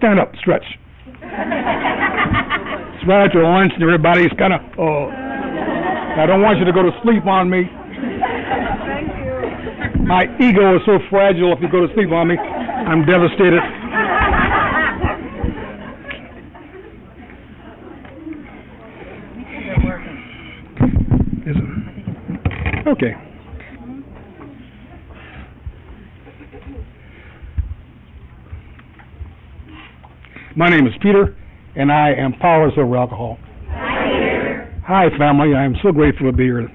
stand up, stretch. right after lunch, and everybody's kind of, oh. I don't want you to go to sleep on me. Thank you. My ego is so fragile if you go to sleep on me. I'm devastated. Is it? Okay. My name is Peter, and I am powerless over alcohol. Hi, family. I am so grateful to be here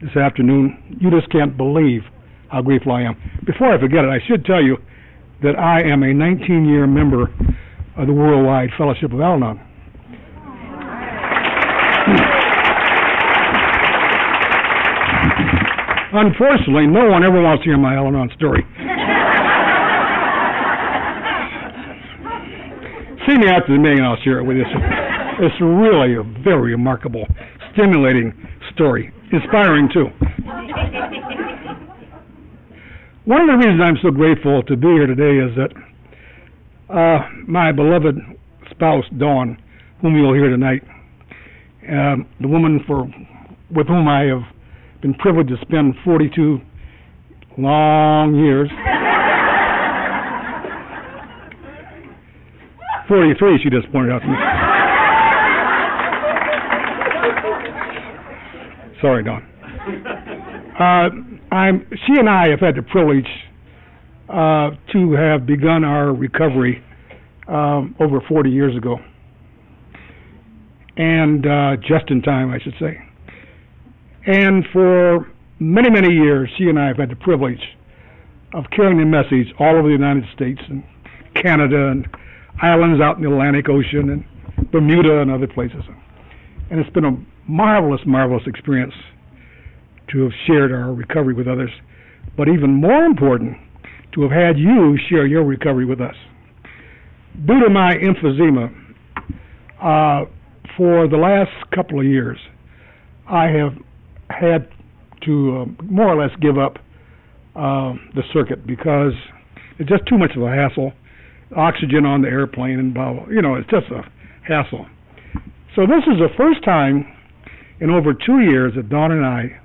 this afternoon. You just can't believe how grateful I am. Before I forget it, I should tell you that I am a 19 year member of the Worldwide Fellowship of Al Anon. Unfortunately, no one ever wants to hear my Al Anon story. See me after the meeting, I'll share it with you. It's really a very remarkable, stimulating story, inspiring too. One of the reasons I'm so grateful to be here today is that uh, my beloved spouse, Dawn, whom you'll hear tonight, um, the woman for with whom I have been privileged to spend 42 long years. 43, she just pointed out to me. Sorry, Dawn. Uh, I'm, she and I have had the privilege uh, to have begun our recovery um, over 40 years ago. And uh, just in time, I should say. And for many, many years, she and I have had the privilege of carrying the message all over the United States and Canada and islands out in the Atlantic Ocean and Bermuda and other places. And it's been a marvelous, marvelous experience to have shared our recovery with others, but even more important, to have had you share your recovery with us. Due to my emphysema, uh, for the last couple of years, I have had to uh, more or less give up uh, the circuit because it's just too much of a hassle. Oxygen on the airplane and blah, blah, you know, it's just a hassle. So this is the first time in over two years that Dawn and I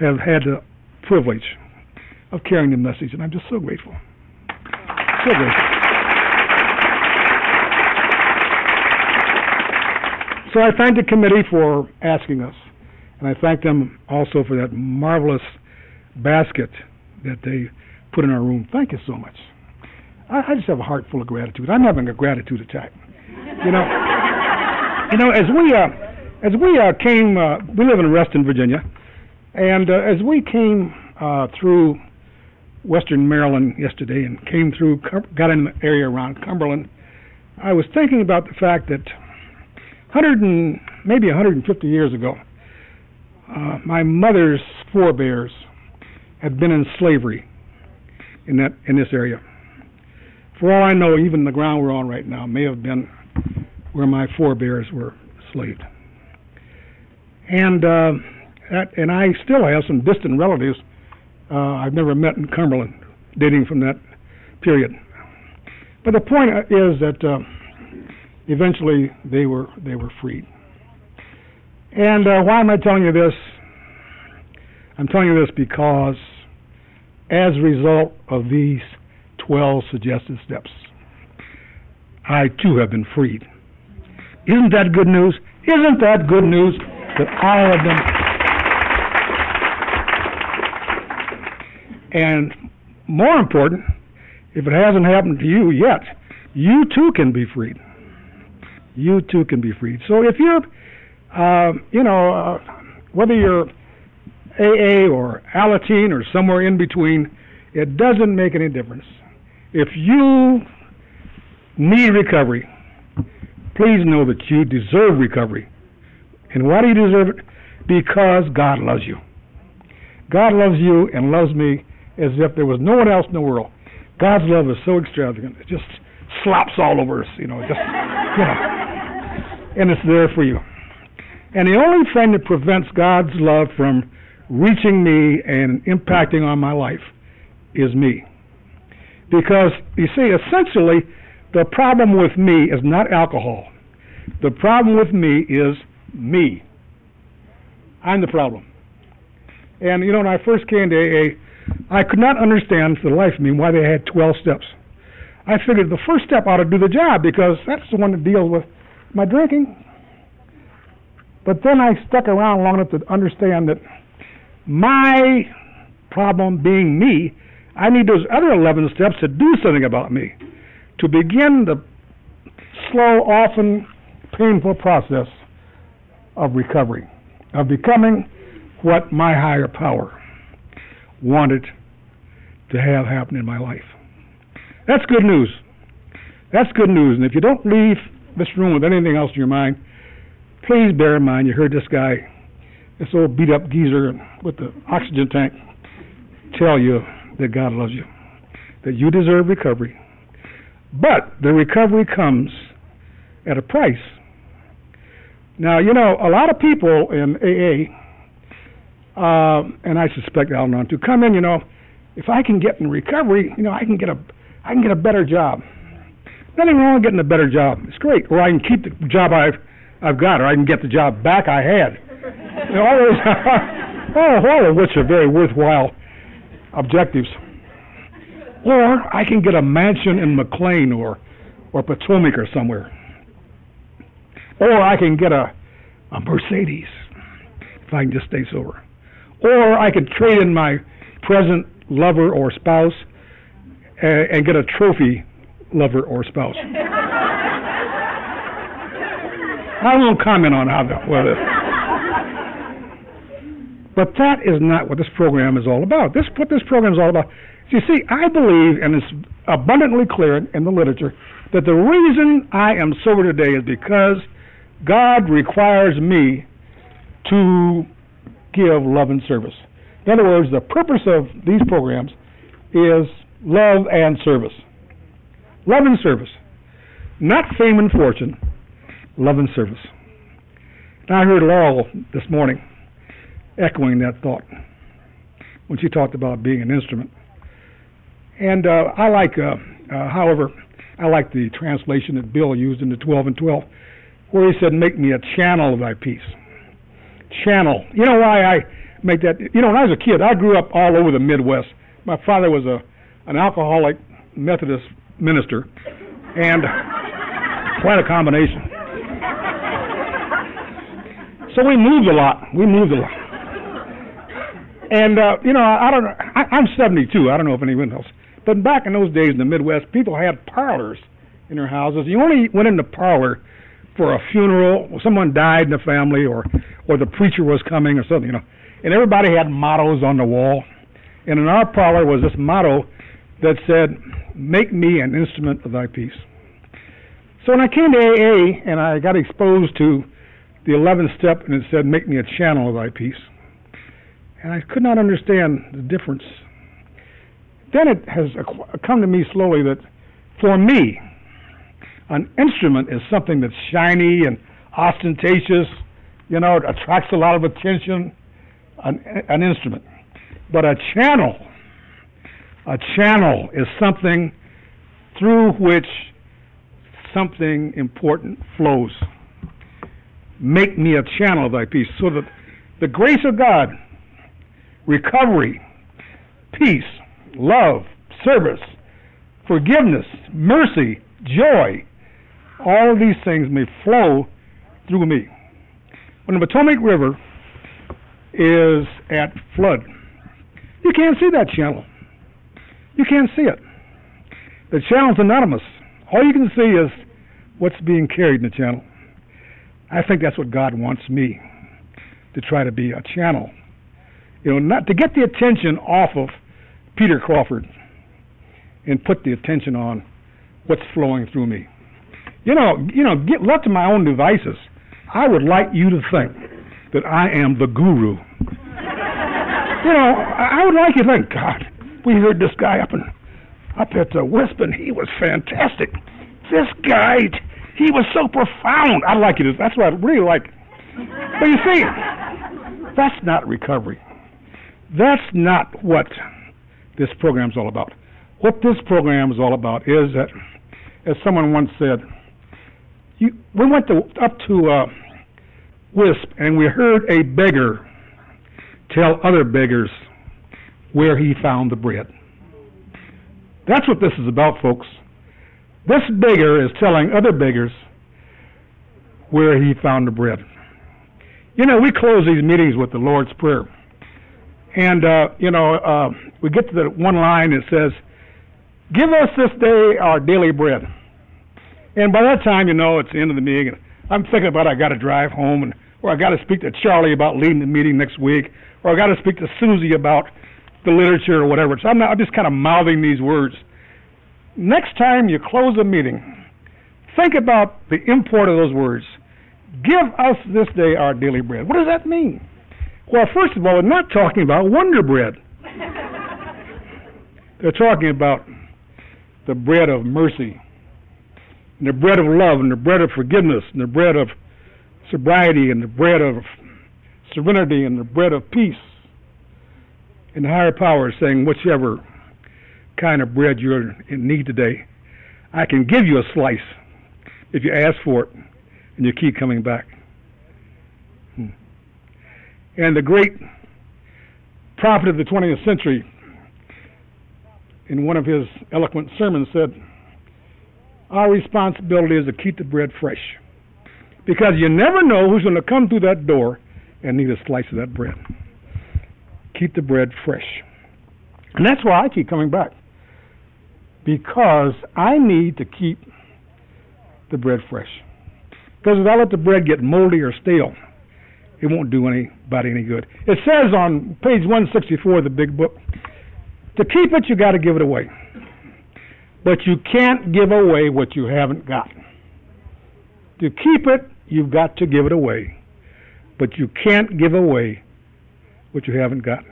have had the privilege of carrying the message, and I'm just so grateful. So grateful. So I thank the committee for asking us, and I thank them also for that marvelous basket that they put in our room. Thank you so much. I, I just have a heart full of gratitude. I'm having a gratitude attack. You know, you know, as we uh, as we uh, came, uh, we live in Reston, Virginia, and uh, as we came uh, through Western Maryland yesterday and came through, got in the area around Cumberland, I was thinking about the fact that 100 and maybe 150 years ago, uh, my mother's forebears had been in slavery in that in this area. For all I know, even the ground we're on right now may have been where my forebears were enslaved. And uh, that, and I still have some distant relatives uh, I've never met in Cumberland, dating from that period. But the point is that uh, eventually they were they were freed. And uh, why am I telling you this? I'm telling you this because, as a result of these 12 suggested steps, I too have been freed. Isn't that good news? Isn't that good news that I have been? And more important, if it hasn't happened to you yet, you too can be freed. You too can be freed. So if you're, uh, you know, uh, whether you're AA or Alateen or somewhere in between, it doesn't make any difference. If you need recovery, please know that you deserve recovery. And why do you deserve it? Because God loves you. God loves you and loves me as if there was no one else in the world. God's love is so extravagant; it just slaps all over us, you know. Just, you know, and it's there for you. And the only thing that prevents God's love from reaching me and impacting on my life is me. Because, you see, essentially, the problem with me is not alcohol. The problem with me is me. I'm the problem. And, you know, when I first came to AA, I could not understand for the life of me why they had 12 steps. I figured the first step ought to do the job because that's the one that deals with my drinking. But then I stuck around long enough to understand that my problem being me, I need those other 11 steps to do something about me, to begin the slow, often painful process of recovery, of becoming what my higher power wanted to have happen in my life. That's good news. That's good news. And if you don't leave this room with anything else in your mind, please bear in mind you heard this guy, this old beat up geezer with the oxygen tank, tell you that God loves you, that you deserve recovery. But the recovery comes at a price. Now, you know, a lot of people in AA, uh, and I suspect Al Anon too, come in, you know, if I can get in recovery, you know, I can get a, I can get a better job. Nothing wrong with getting a better job. It's great. Or I can keep the job I've I've got, or I can get the job back I had. You know, all those, all of which are very worthwhile objectives. Or I can get a mansion in McLean or or Potomac or somewhere. Or I can get a a Mercedes if I can just stay sober. Or I could trade in my present lover or spouse and, and get a trophy lover or spouse. I won't comment on how that whether. But that is not what this program is all about. This what this program is all about. You see, I believe, and it's abundantly clear in the literature, that the reason I am sober today is because God requires me to give love and service. In other words, the purpose of these programs is love and service. Love and service. Not fame and fortune, love and service. And I heard it all this morning echoing that thought when she talked about being an instrument. And uh, I like, uh, uh, however, I like the translation that Bill used in the 12 and 12, where he said, Make me a channel of thy peace. Channel. You know why I make that? You know, when I was a kid, I grew up all over the Midwest. My father was a an alcoholic Methodist minister, and quite a combination. So we moved a lot. We moved a lot. And uh, you know, I, don't know. I, I'm 72. I don't know if anyone else. But back in those days in the Midwest, people had parlors in their houses. You only went in the parlor for a funeral, or someone died in the family, or or the preacher was coming, or something. You know, and everybody had mottos on the wall. And in our parlor was this motto that said, "Make me an instrument of thy peace." So when I came to AA and I got exposed to the 11th step, and it said, "Make me a channel of thy peace," and I could not understand the difference. Then it has come to me slowly that for me, an instrument is something that's shiny and ostentatious, you know, it attracts a lot of attention, an, an instrument. But a channel, a channel is something through which something important flows. Make me a channel of thy peace. So that the grace of God, recovery, peace, love, service, forgiveness, mercy, joy, all of these things may flow through me. When the Potomac River is at flood, you can't see that channel. You can't see it. The channel's anonymous. All you can see is what's being carried in the channel. I think that's what God wants me to try to be a channel. You know, not to get the attention off of Peter Crawford and put the attention on what's flowing through me. You know, you know, get left to my own devices. I would like you to think that I am the guru. you know, I would like you to think, God, we heard this guy up in up at uh, Wisp, he was fantastic. This guy, he was so profound. I'd like you to. That's what I really like. But you see, that's not recovery. That's not what this program is all about. what this program is all about is that, as someone once said, you, we went to, up to uh, Wisp and we heard a beggar tell other beggars where he found the bread. That's what this is about, folks. This beggar is telling other beggars where he found the bread. You know, we close these meetings with the Lord's Prayer. And, uh, you know, uh, we get to the one line that says, Give us this day our daily bread. And by that time, you know, it's the end of the meeting. And I'm thinking about I got to drive home, and or I got to speak to Charlie about leading the meeting next week, or I got to speak to Susie about the literature or whatever. So I'm, not, I'm just kind of mouthing these words. Next time you close a meeting, think about the import of those words. Give us this day our daily bread. What does that mean? Well, first of all, they're not talking about Wonder Bread. they're talking about the bread of mercy, and the bread of love, and the bread of forgiveness, and the bread of sobriety, and the bread of serenity, and the bread of peace. And the higher power is saying, whichever kind of bread you're in need today, I can give you a slice if you ask for it and you keep coming back. And the great prophet of the 20th century, in one of his eloquent sermons, said, Our responsibility is to keep the bread fresh. Because you never know who's going to come through that door and need a slice of that bread. Keep the bread fresh. And that's why I keep coming back. Because I need to keep the bread fresh. Because if I let the bread get moldy or stale, it won't do anybody any good. It says on page 164 of the big book, to keep it, you got to give it away. But you can't give away what you haven't got. To keep it, you've got to give it away. But you can't give away what you haven't got.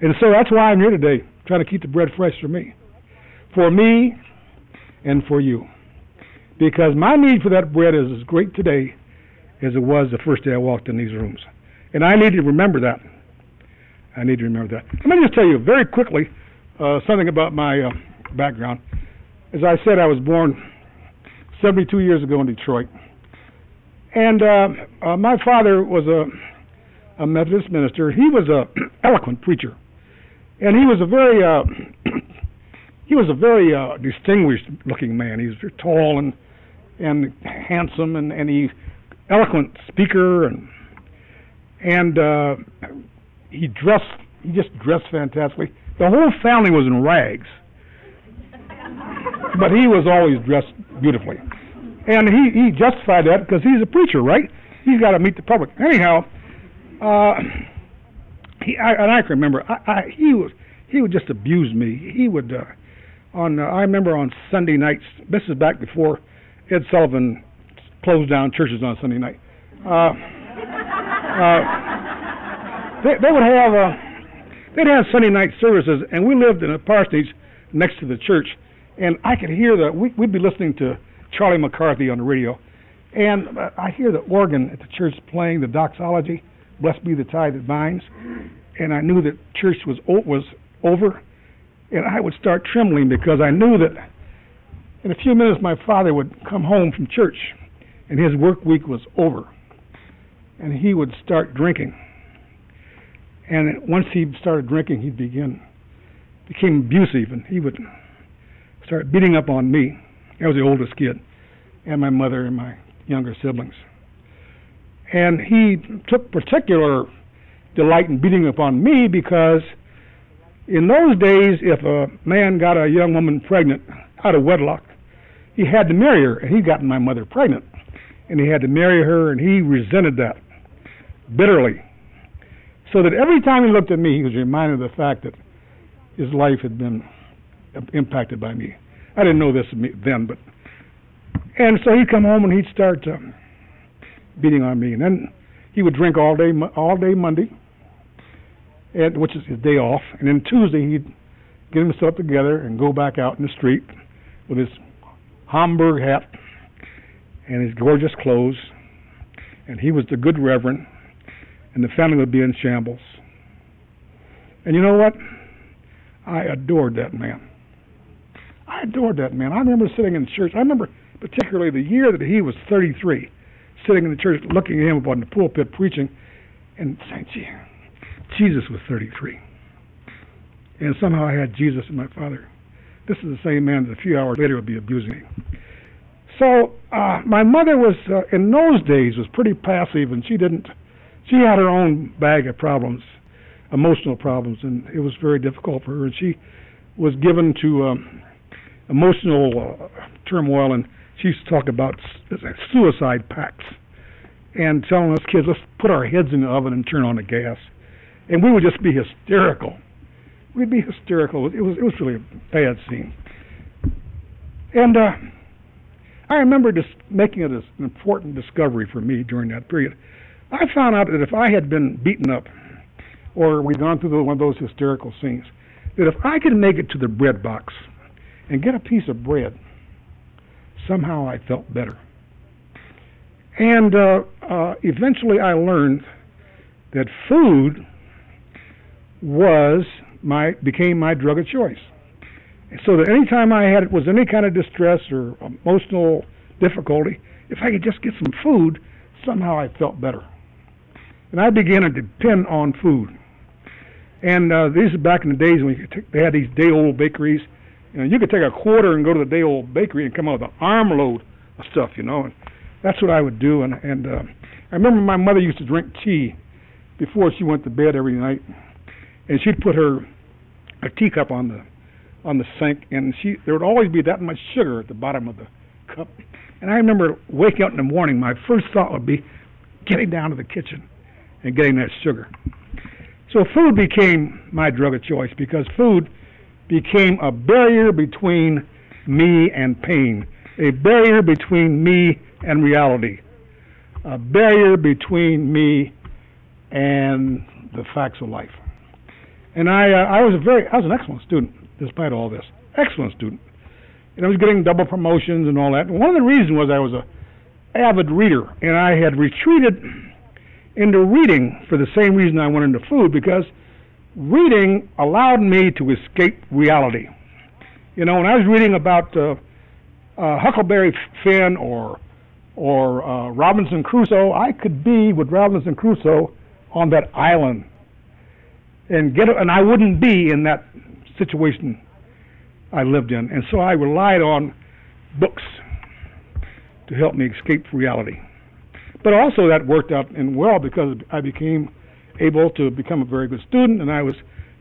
And so that's why I'm here today, trying to keep the bread fresh for me. For me and for you. Because my need for that bread is as great today as it was the first day I walked in these rooms. And I need to remember that. I need to remember that. Let me just tell you very quickly uh, something about my uh, background. As I said, I was born 72 years ago in Detroit. And uh, uh, my father was a, a Methodist minister. He was a eloquent preacher, and he was a very uh, he was a very uh, distinguished looking man. He was tall and and handsome, and and he eloquent speaker, and and uh, he dressed he just dressed fantastically. The whole family was in rags, but he was always dressed beautifully. And he, he justified that because he's a preacher, right? He's got to meet the public. Anyhow, uh, he, I, and I can remember, I, I, he was he would just abuse me. He would uh, on uh, I remember on Sunday nights. This is back before Ed Sullivan closed down churches on Sunday night. Uh, uh, they, they would have uh, they'd have Sunday night services, and we lived in a parsonage next to the church, and I could hear the we, we'd be listening to Charlie McCarthy on the radio. And uh, I hear the organ at the church playing the doxology, "Blessed be the tie that binds," and I knew that church was was over, and I would start trembling because I knew that in a few minutes my father would come home from church, and his work week was over, and he would start drinking. And once he started drinking, he'd begin became abusive, and he would start beating up on me I was the oldest kid, and my mother and my younger siblings. And he took particular delight in beating upon me because in those days, if a man got a young woman pregnant out of wedlock, he had to marry her, and he'd gotten my mother pregnant. And he had to marry her, and he resented that bitterly. So that every time he looked at me, he was reminded of the fact that his life had been impacted by me. I didn't know this then, but and so he'd come home and he'd start um, beating on me, and then he would drink all day all day Monday, and which is his day off, and then Tuesday he'd get himself together and go back out in the street with his Homburg hat and his gorgeous clothes, and he was the good reverend, and the family would be in shambles. And you know what? I adored that man. I adored that man. I remember sitting in church. I remember particularly the year that he was 33, sitting in the church, looking at him up on the pulpit preaching, and saying, "Gee, Jesus was 33." And somehow I had Jesus in my father. This is the same man that a few hours later would be abusing me. So uh, my mother was, uh, in those days, was pretty passive, and she didn't. She had her own bag of problems, emotional problems, and it was very difficult for her. And she was given to um, emotional uh, turmoil, and she used to talk about suicide pacts and telling us kids, let's put our heads in the oven and turn on the gas, and we would just be hysterical. We'd be hysterical. It was it was really a bad scene, and. Uh, I remember just making it an important discovery for me during that period. I found out that if I had been beaten up, or we'd gone through one of those hysterical scenes, that if I could make it to the bread box and get a piece of bread, somehow I felt better. And uh, uh, eventually I learned that food was my became my drug of choice so that anytime I had it was any kind of distress or emotional difficulty, if I could just get some food, somehow I felt better. And I began to depend on food. And uh, these are back in the days when they had these day-old bakeries. You know, you could take a quarter and go to the day-old bakery and come out with an armload of stuff, you know. And that's what I would do. And, and uh, I remember my mother used to drink tea before she went to bed every night, and she'd put her a teacup on the on the sink, and she there would always be that much sugar at the bottom of the cup. And I remember waking up in the morning, my first thought would be getting down to the kitchen and getting that sugar. So food became my drug of choice because food became a barrier between me and pain, a barrier between me and reality, a barrier between me and the facts of life. And I, uh, I was a very, I was an excellent student despite all this. Excellent student. And I was getting double promotions and all that. And one of the reasons was I was a avid reader, and I had retreated into reading for the same reason I went into food because reading allowed me to escape reality. You know, when I was reading about uh, uh, Huckleberry Finn or or uh, Robinson Crusoe, I could be with Robinson Crusoe on that island and get and I wouldn't be in that situation I lived in. And so I relied on books to help me escape reality. But also that worked out and well because I became able to become a very good student and I was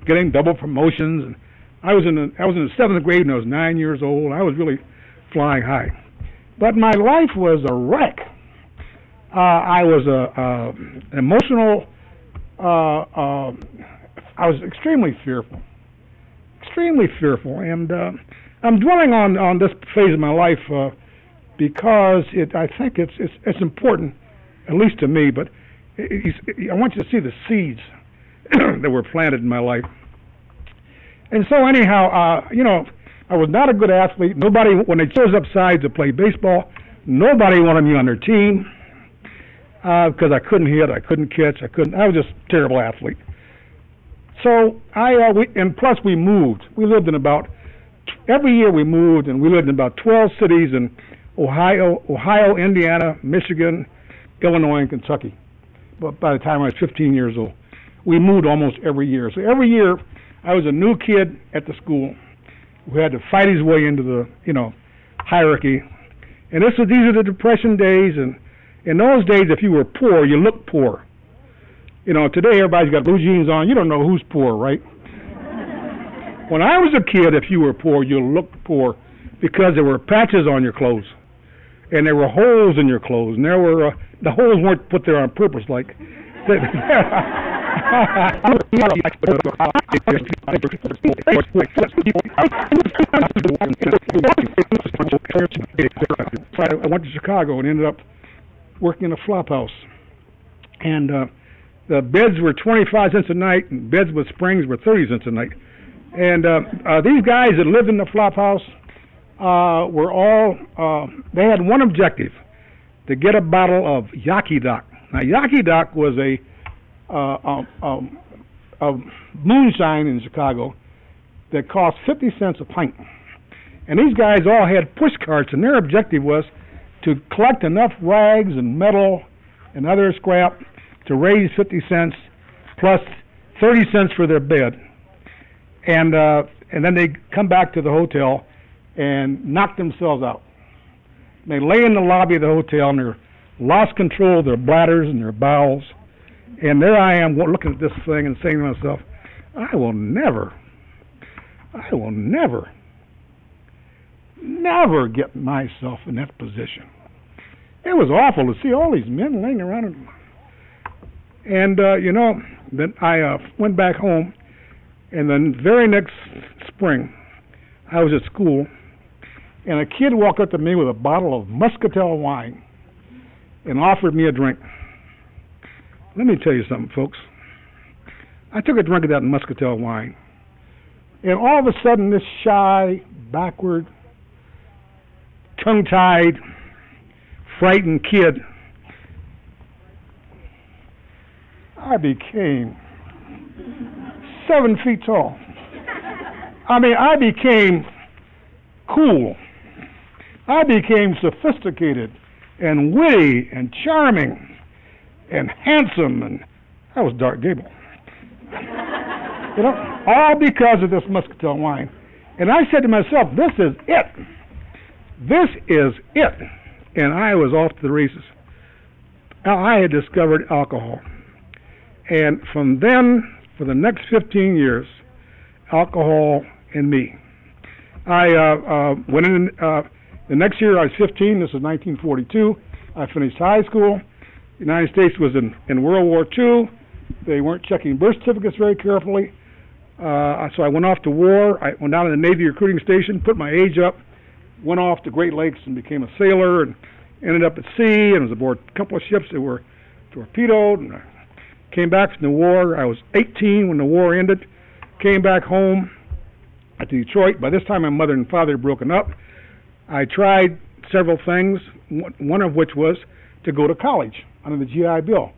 getting double promotions and I was in the, I was in the seventh grade when I was nine years old. I was really flying high. But my life was a wreck. Uh, I was a, uh, emotional. Uh, uh, I was extremely fearful extremely fearful, and uh, I'm dwelling on on this phase of my life uh, because it I think it's it's it's important, at least to me. But it, it, I want you to see the seeds that were planted in my life. And so anyhow, uh, you know, I was not a good athlete. Nobody when they chose up sides to play baseball, nobody wanted me on their team because uh, I couldn't hit, I couldn't catch, I couldn't. I was just a terrible athlete. So I uh, we, and plus we moved. We lived in about every year we moved, and we lived in about 12 cities in Ohio, Ohio, Indiana, Michigan, Illinois, and Kentucky. But by the time I was 15 years old, we moved almost every year. So every year, I was a new kid at the school who had to fight his way into the you know hierarchy. And this was these are the depression days, and in those days, if you were poor, you looked poor. You know, today everybody's got blue jeans on. You don't know who's poor, right? when I was a kid, if you were poor, you looked poor because there were patches on your clothes, and there were holes in your clothes, and there were uh, the holes weren't put there on purpose, like. I went to Chicago and ended up working in a flop house, and uh, the beds were 25 cents a night, and beds with springs were 30 cents a night. And uh, uh, these guys that lived in the flop house uh, were all, uh, they had one objective to get a bottle of Yaki Doc. Now, Yaki Doc was a, uh, a, a moonshine in Chicago that cost 50 cents a pint. And these guys all had push carts, and their objective was to collect enough rags and metal and other scrap to raise 50 cents plus 30 cents for their bed. And, uh, and then they come back to the hotel and knock themselves out. They lay in the lobby of the hotel and they're lost control of their bladders and their bowels. And there I am looking at this thing and saying to myself, I will never, I will never, never get myself in that position. It was awful to see all these men laying around. And, and uh, you know, then I uh, went back home, and then very next spring, I was at school, and a kid walked up to me with a bottle of Muscatel wine and offered me a drink. Let me tell you something, folks. I took a drink of that Muscatel wine, and all of a sudden, this shy, backward, tongue tied, frightened kid, I became seven feet tall. I mean, I became cool. I became sophisticated and witty and charming and handsome, and I was Clark Gable. you know, all because of this muscatel wine. And I said to myself, this is it. This is it. And I was off to the races. Now, I had discovered alcohol. And from then, for the next 15 years, alcohol and me. I uh, uh, went in uh, the next year. I was 15. This is 1942. I finished high school. The United States was in, in World War II. They weren't checking birth certificates very carefully. Uh, so I went off to war. I went down to the Navy recruiting station, put my age up, went off to Great Lakes and became a sailor, and ended up at sea and was aboard a couple of ships that were torpedoed. And came back from the war. I was 18 when the war ended. Came back home to Detroit. By this time, my mother and father had broken up. I tried several things, one of which was to go to college under the GI Bill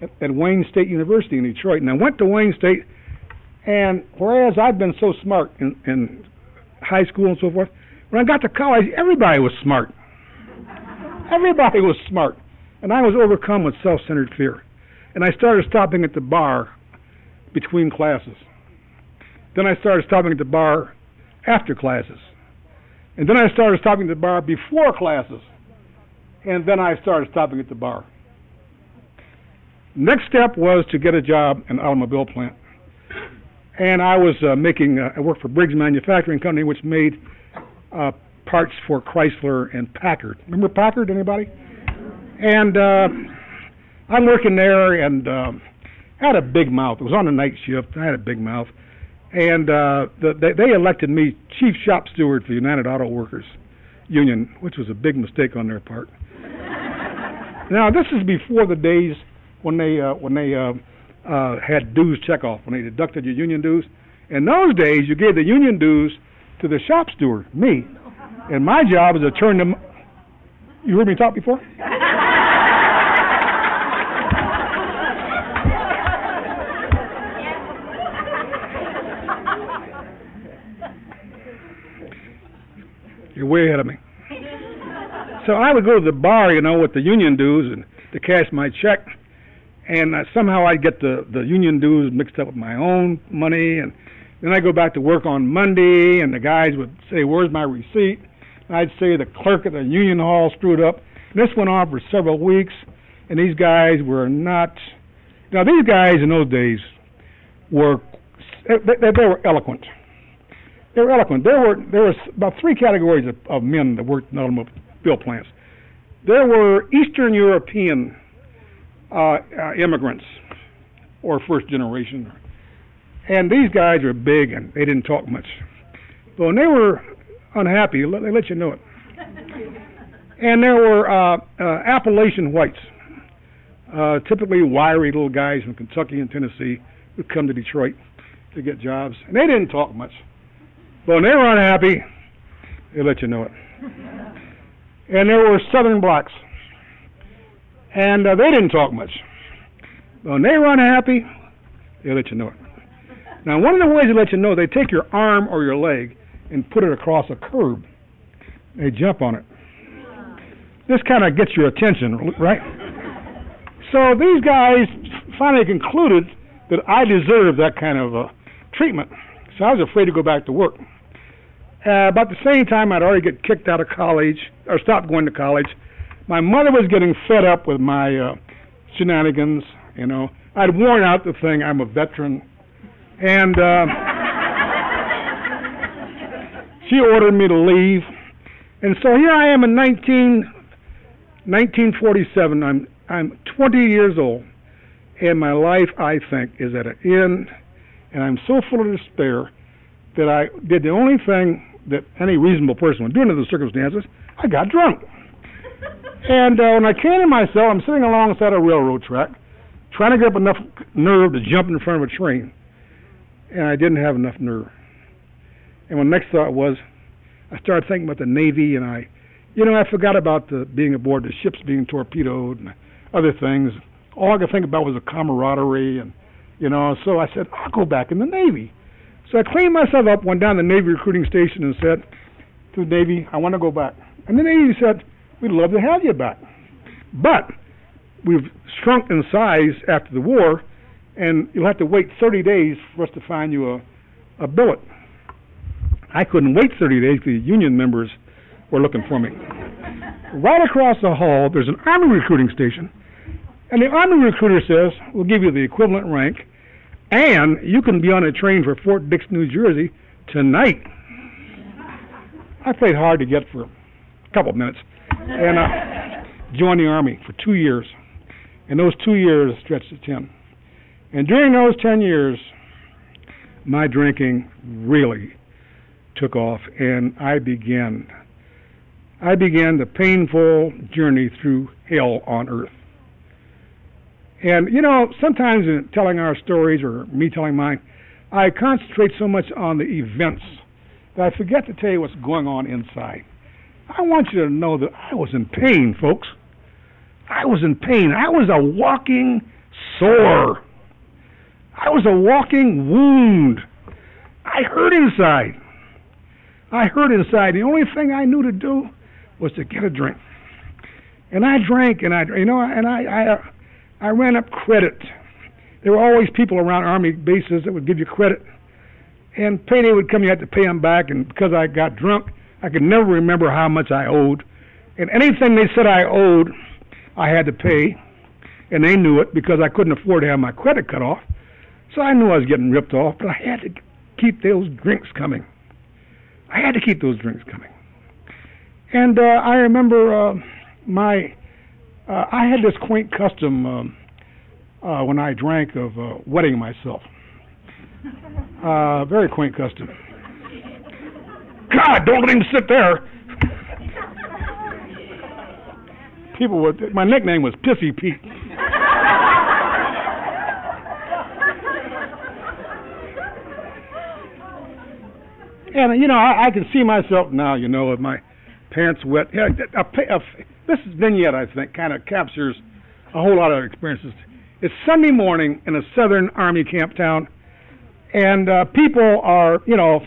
at, at Wayne State University in Detroit. And I went to Wayne State, and whereas I'd been so smart in, in high school and so forth, when I got to college, everybody was smart. Everybody was smart. And I was overcome with self centered fear. And I started stopping at the bar between classes. Then I started stopping at the bar after classes. And then I started stopping at the bar before classes. And then I started stopping at the bar. Next step was to get a job in an automobile plant. And I was uh, making, uh, I worked for Briggs Manufacturing Company, which made uh, parts for Chrysler and Packard. Remember Packard, anybody? And uh, I'm working there and um, had a big mouth. It was on a night shift. I had a big mouth. And uh, the, they, they elected me chief shop steward for the United Auto Workers Union, which was a big mistake on their part. now, this is before the days when they uh, when they uh, uh, had dues checkoff, when they deducted your union dues. In those days, you gave the union dues to the shop steward, me, and my job is to turn them. You heard me talk before? You're way ahead of me. So I would go to the bar, you know, with the union dues and to cash my check, and uh, somehow I'd get the the union dues mixed up with my own money, and then I go back to work on Monday, and the guys would say, "Where's my receipt?" And I'd say the clerk at the union hall screwed up. And this went on for several weeks, and these guys were not. Now these guys in those days were they, they, they were eloquent they were eloquent. There were there was about three categories of, of men that worked in automobile plants. There were Eastern European uh, uh, immigrants, or first generation, and these guys were big and they didn't talk much. But when they were unhappy, they let you know it. And there were uh, uh, Appalachian whites, uh, typically wiry little guys from Kentucky and Tennessee, who come to Detroit to get jobs, and they didn't talk much. But when they were unhappy, they let you know it. And there were Southern blacks, and uh, they didn't talk much. But when they were unhappy, they let you know it. Now, one of the ways they let you know, they take your arm or your leg and put it across a curb. They jump on it. This kind of gets your attention, right? So these guys finally concluded that I deserved that kind of uh, treatment. So I was afraid to go back to work. Uh, about the same time, I'd already get kicked out of college or stopped going to college. My mother was getting fed up with my uh, shenanigans. You know, I'd worn out the thing. I'm a veteran, and uh, she ordered me to leave. And so here I am in 19, 1947. I'm I'm 20 years old, and my life, I think, is at an end. And I'm so full of despair that I did the only thing that any reasonable person would do under the circumstances. I got drunk. and uh, when I came to myself, I'm sitting alongside a railroad track, trying to get up enough nerve to jump in front of a train, and I didn't have enough nerve. And my next thought was, I started thinking about the Navy, and I, you know, I forgot about the being aboard the ships being torpedoed and other things. All I could think about was the camaraderie, and you know. So I said, I'll go back in the Navy. So I cleaned myself up, went down to the Navy recruiting station, and said to the Navy, I want to go back. And the Navy said, We'd love to have you back, but we've shrunk in size after the war, and you'll have to wait 30 days for us to find you a, a billet. I couldn't wait 30 days the union members were looking for me. right across the hall, there's an Army recruiting station, and the Army recruiter says, We'll give you the equivalent rank, and you can be on a train for Fort Dix, New Jersey tonight. I played hard to get for a couple of minutes and uh, joined the Army for two years. And those two years stretched to 10. And during those 10 years, my drinking really took off, and I began. I began the painful journey through hell on earth. And you know, sometimes in telling our stories or me telling mine, I concentrate so much on the events that I forget to tell you what's going on inside. I want you to know that I was in pain, folks. I was in pain. I was a walking sore. I was a walking wound. I hurt inside. I hurt inside. The only thing I knew to do was to get a drink. And I drank, and I, you know, and I, I, I ran up credit. There were always people around army bases that would give you credit. And payday would come, you had to pay them back. And because I got drunk, I could never remember how much I owed. And anything they said I owed, I had to pay. And they knew it because I couldn't afford to have my credit cut off. So I knew I was getting ripped off, but I had to keep those drinks coming. I had to keep those drinks coming. And uh, I remember uh, my, uh, I had this quaint custom um, uh, when I drank of uh, wetting myself. Uh, very quaint custom. God, don't let him sit there. People would. My nickname was Pissy Pete. and you know, I, I can see myself now. You know, with my pants wet. Yeah, a, a, a, this vignette, I think, kind of captures a whole lot of experiences. It's Sunday morning in a Southern Army camp town, and uh, people are, you know,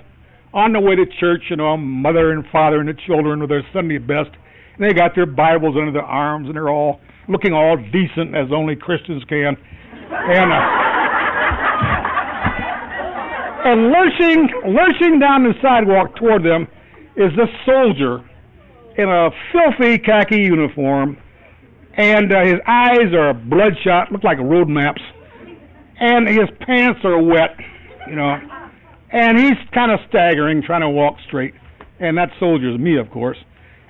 on the way to church. You know, mother and father and the children with their Sunday best, and they got their Bibles under their arms, and they're all looking all decent as only Christians can, and. Uh, and lurching, lurching down the sidewalk toward them is this soldier in a filthy khaki uniform, and uh, his eyes are bloodshot, look like road maps, and his pants are wet, you know, and he's kind of staggering, trying to walk straight, and that soldier's me, of course.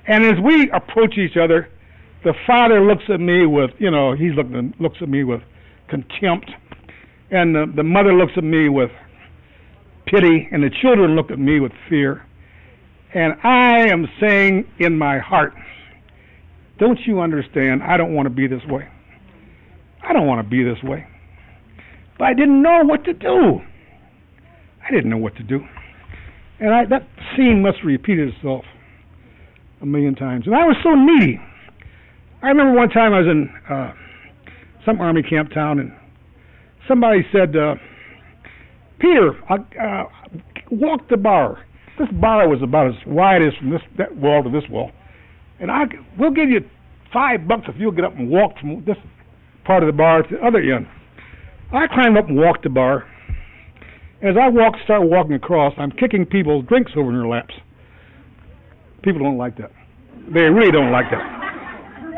And as we approach each other, the father looks at me with, you know, he's looking looks at me with contempt, and the, the mother looks at me with pity, and the children look at me with fear. And I am saying in my heart, don't you understand? I don't want to be this way. I don't want to be this way. But I didn't know what to do. I didn't know what to do. And I, that scene must repeat itself a million times. And I was so needy. I remember one time I was in uh, some army camp town, and somebody said, uh, Peter, uh, walk the bar. This bar was about as wide as from this that wall to this wall, and I we'll give you five bucks if you'll get up and walk from this part of the bar to the other end. I climbed up and walked the bar. As I walk, start walking across, I'm kicking people's drinks over in their laps. People don't like that. They really don't like that.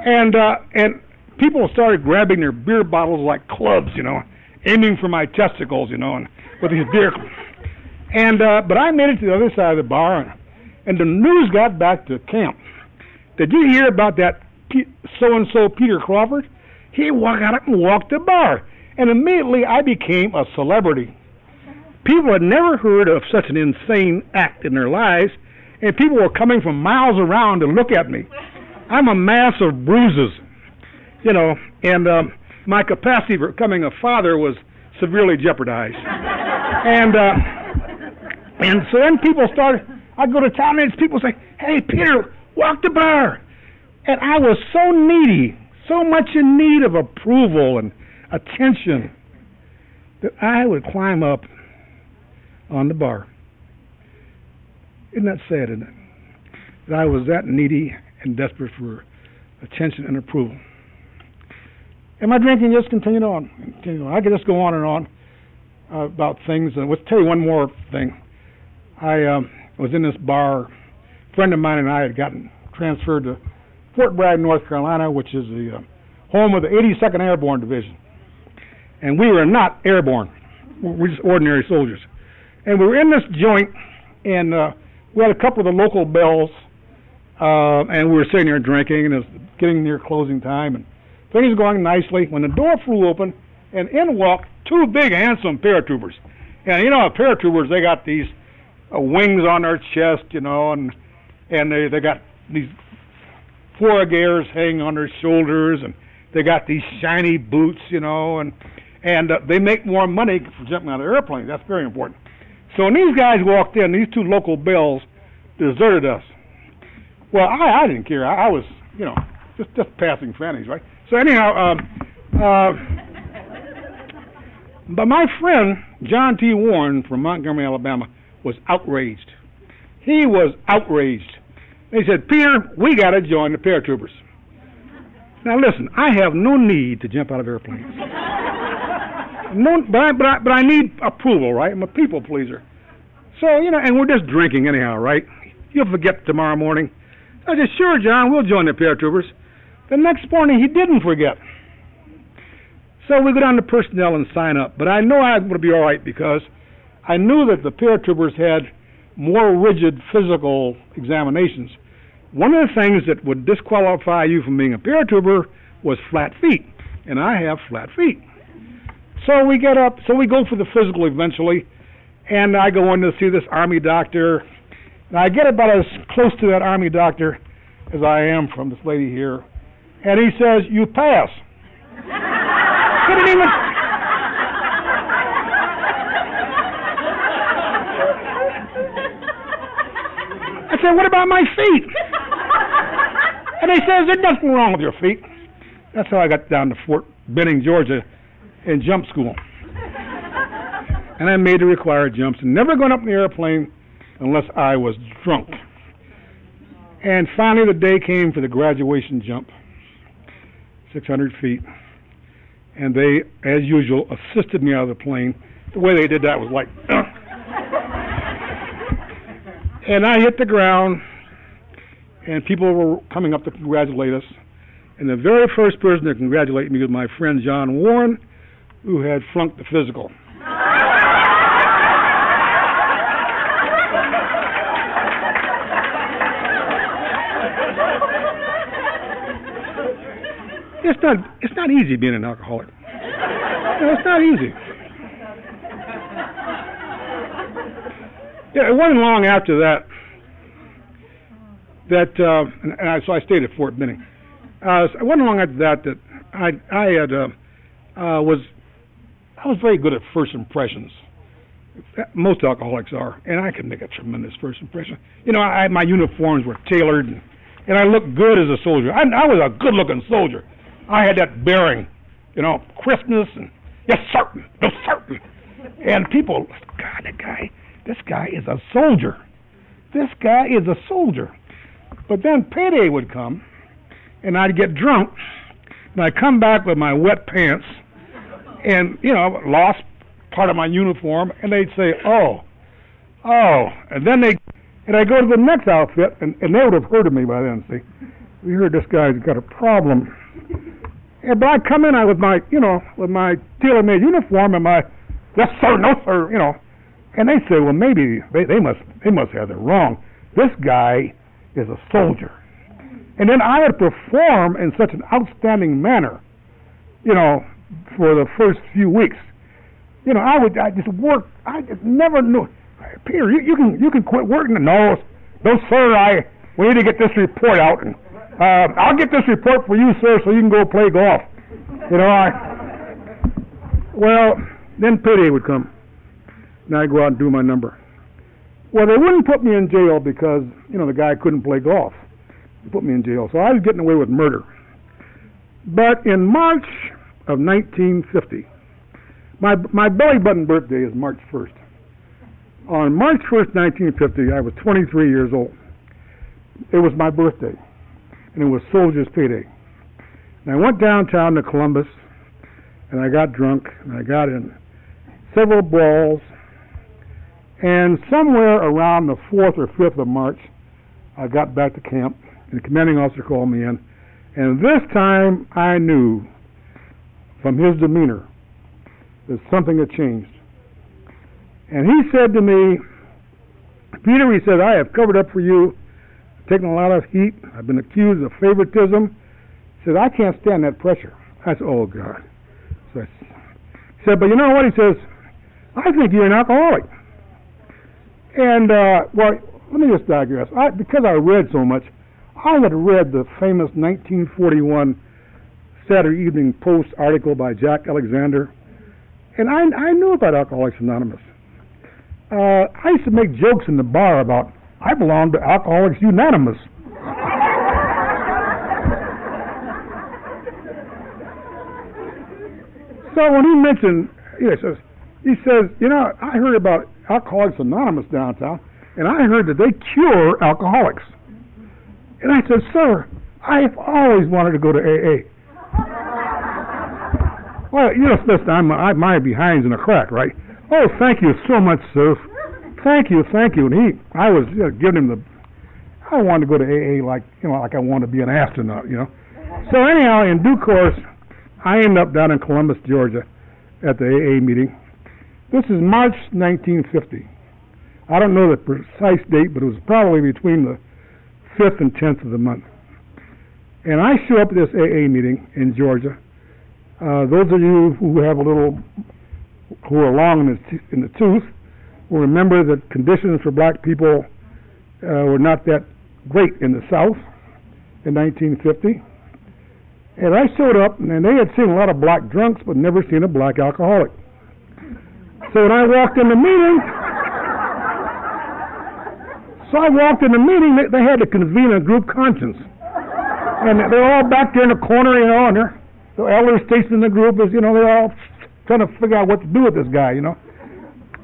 And uh, and people started grabbing their beer bottles like clubs, you know, aiming for my testicles, you know, and with these beer. And uh, but I made it to the other side of the bar, and, the news got back to camp. Did you hear about that so and so Peter Crawford? He walked out and walked the bar, and immediately I became a celebrity. People had never heard of such an insane act in their lives, and people were coming from miles around to look at me. I'm a mass of bruises, you know, and um, my capacity for becoming a father was severely jeopardized. and uh, and so then people started. I go to town and people say, "Hey, Peter, walk the bar," and I was so needy, so much in need of approval and attention that I would climb up on the bar. Isn't that sad, isn't it? That I was that needy and desperate for attention and approval. And my drinking just continued on. Continued on. I could just go on and on uh, about things. And let's tell you one more thing. I um, was in this bar. A friend of mine and I had gotten transferred to Fort Bragg, North Carolina, which is the uh, home of the 82nd Airborne Division. And we were not airborne. We were just ordinary soldiers. And we were in this joint, and uh, we had a couple of the local belles, uh, and we were sitting there drinking, and it was getting near closing time, and things were going nicely when the door flew open, and in walked two big, handsome paratroopers. And you know, paratroopers, they got these uh, wings on their chest, you know, and and they they got these fourragères hanging on their shoulders, and they got these shiny boots, you know, and and uh, they make more money for jumping out of airplanes. That's very important. So when these guys walked in, these two local bills deserted us. Well, I, I didn't care. I, I was, you know, just just passing fannies, right? So anyhow, um, uh, but my friend John T. Warren from Montgomery, Alabama, was outraged. He was outraged. They said, Peter, we got to join the paratroopers. Now listen, I have no need to jump out of airplanes. no, but I, but I, but I need approval, right? I'm a people pleaser. So you know, and we're just drinking anyhow, right? You'll forget tomorrow morning. I said, sure, John, we'll join the paratroopers. The next morning, he didn't forget. So we go down to personnel and sign up. But I know I'm going to be all right because I knew that the paratroopers had more rigid physical examinations. One of the things that would disqualify you from being a paratrooper was flat feet, and I have flat feet. So we get up, so we go for the physical eventually, and I go in to see this army doctor. And I get about as close to that army doctor as I am from this lady here, and he says, "You pass." Couldn't even. Said, "What about my feet?" And he says, "There's nothing wrong with your feet." That's how I got down to Fort Benning, Georgia, in jump school. And I made the required jumps and never going up in the airplane unless I was drunk. And finally, the day came for the graduation jump 600 feet. And they, as usual, assisted me out of the plane. The way they did that was like, and I hit the ground, and people were coming up to congratulate us. And the very first person to congratulate me was my friend John Warren, who had flunked the physical. It's not it's not easy being an alcoholic. No, it's not easy. Yeah, it wasn't long after that that uh, and, I, so I stayed at Fort Benning. Uh, so it wasn't long after that that I I had uh, uh, was I was very good at first impressions. Most alcoholics are, and I could make a tremendous first impression. You know, I, my uniforms were tailored, and, and I looked good as a soldier. I, I was a good-looking soldier. I had that bearing, you know, crispness and yes, certain, no certain. And people, God, that guy, this guy is a soldier. this guy is a soldier. But then payday would come, and I'd get drunk, and I'd come back with my wet pants, and you know, lost part of my uniform, and they'd say, "Oh, oh," and then they, and I go to the next outfit, and, and they would have heard of me by then. See, we heard this guy's got a problem. And but I come in I with my, you know, with my tailor-made uniform and my, yes sir, no sir, you know, and they say, well maybe they, they must they must have it wrong. This guy is a soldier, and then I would perform in such an outstanding manner, you know, for the first few weeks. You know, I would I just work. I just never knew. Peter, you, you can you can quit working. No, no sir. I we need to get this report out and uh, I'll get this report for you, sir, so you can go play golf. You know, I. Well, then pity would come, and I'd go out and do my number. Well, they wouldn't put me in jail because you know the guy couldn't play golf. They put me in jail, so I was getting away with murder. But in March of 1950, my my belly button birthday is March 1st. On March 1st, 1950, I was 23 years old. It was my birthday and it was Soldier's Payday. And I went downtown to Columbus, and I got drunk, and I got in several brawls, and somewhere around the 4th or 5th of March, I got back to camp, and the commanding officer called me in, and this time I knew from his demeanor that something had changed. And he said to me, Peter, he said, I have covered up for you taken a lot of heat. I've been accused of favoritism. He said, I can't stand that pressure. I said, oh, God. So I, he said, but you know what? He says, I think you're an alcoholic. And, uh, well, let me just digress. I, because I read so much, I had read the famous 1941 Saturday Evening Post article by Jack Alexander, and I, I knew about Alcoholics Anonymous. Uh, I used to make jokes in the bar about I belong to Alcoholics Unanimous. so when he mentioned, he says, he says, you know, I heard about Alcoholics Anonymous downtown, and I heard that they cure alcoholics. And I said, sir, I've always wanted to go to AA. well, you know, listen, I'm, I, my behind's in a crack, right? Oh, thank you so much, sir, thank you, thank you. And he, I was you know, giving him the, I wanted to go to AA like, you know, like I wanted to be an astronaut, you know. So anyhow, in due course, I ended up down in Columbus, Georgia, at the AA meeting. This is March 1950. I don't know the precise date, but it was probably between the 5th and 10th of the month. And I show up at this AA meeting in Georgia. Uh, those of you who have a little, who are long in the, in the tooth, will remember that conditions for black people uh, were not that great in the South in 1950. And I showed up, and they had seen a lot of black drunks, but never seen a black alcoholic. So when I walked in the meeting, so I walked in the meeting, they, they had to convene a group conscience. And they're all back there in the corner, you know, and they're, the elder statesman in the group is, you know, they're all trying to figure out what to do with this guy, you know.